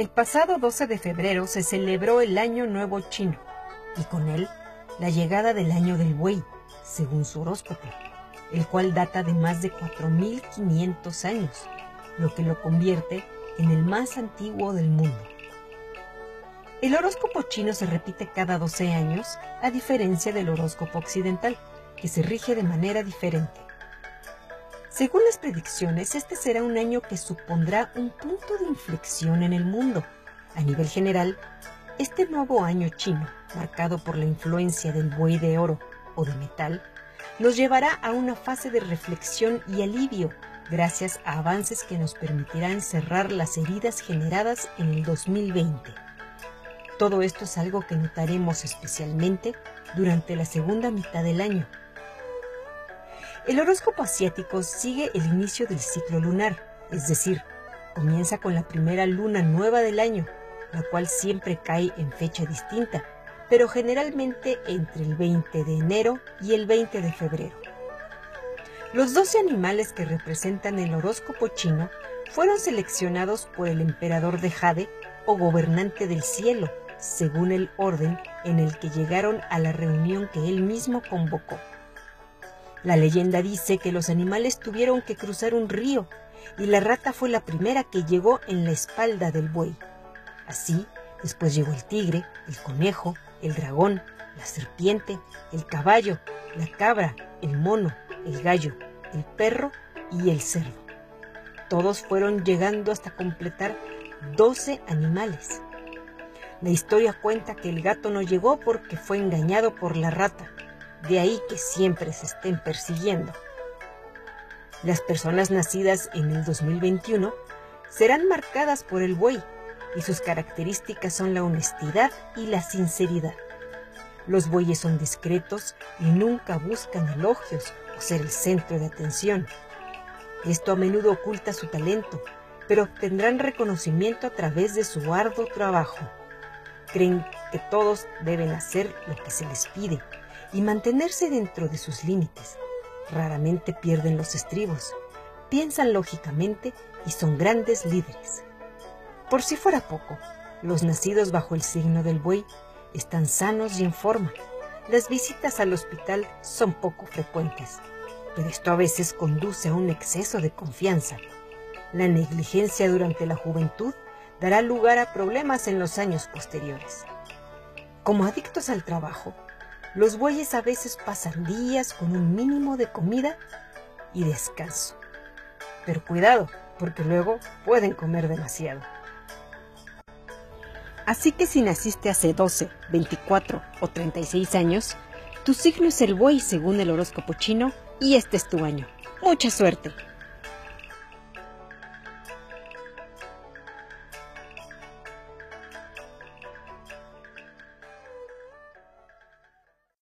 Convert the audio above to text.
El pasado 12 de febrero se celebró el Año Nuevo Chino y con él la llegada del Año del Buey, según su horóscopo, el cual data de más de 4.500 años, lo que lo convierte en el más antiguo del mundo. El horóscopo chino se repite cada 12 años, a diferencia del horóscopo occidental, que se rige de manera diferente. Según las predicciones, este será un año que supondrá un punto de inflexión en el mundo. A nivel general, este nuevo año chino, marcado por la influencia del buey de oro o de metal, nos llevará a una fase de reflexión y alivio gracias a avances que nos permitirán cerrar las heridas generadas en el 2020. Todo esto es algo que notaremos especialmente durante la segunda mitad del año. El horóscopo asiático sigue el inicio del ciclo lunar, es decir, comienza con la primera luna nueva del año, la cual siempre cae en fecha distinta, pero generalmente entre el 20 de enero y el 20 de febrero. Los 12 animales que representan el horóscopo chino fueron seleccionados por el emperador de Jade o gobernante del cielo, según el orden en el que llegaron a la reunión que él mismo convocó. La leyenda dice que los animales tuvieron que cruzar un río y la rata fue la primera que llegó en la espalda del buey. Así, después llegó el tigre, el conejo, el dragón, la serpiente, el caballo, la cabra, el mono, el gallo, el perro y el cerdo. Todos fueron llegando hasta completar 12 animales. La historia cuenta que el gato no llegó porque fue engañado por la rata, de ahí que siempre se estén persiguiendo. Las personas nacidas en el 2021 serán marcadas por el buey y sus características son la honestidad y la sinceridad. Los bueyes son discretos y nunca buscan elogios o ser el centro de atención. Esto a menudo oculta su talento, pero obtendrán reconocimiento a través de su arduo trabajo. Creen que todos deben hacer lo que se les pide y mantenerse dentro de sus límites. Raramente pierden los estribos, piensan lógicamente y son grandes líderes. Por si fuera poco, los nacidos bajo el signo del buey están sanos y en forma. Las visitas al hospital son poco frecuentes, pero esto a veces conduce a un exceso de confianza. La negligencia durante la juventud dará lugar a problemas en los años posteriores. Como adictos al trabajo, los bueyes a veces pasan días con un mínimo de comida y descanso. Pero cuidado, porque luego pueden comer demasiado. Así que si naciste hace 12, 24 o 36 años, tu signo es el buey según el horóscopo chino y este es tu año. ¡Mucha suerte!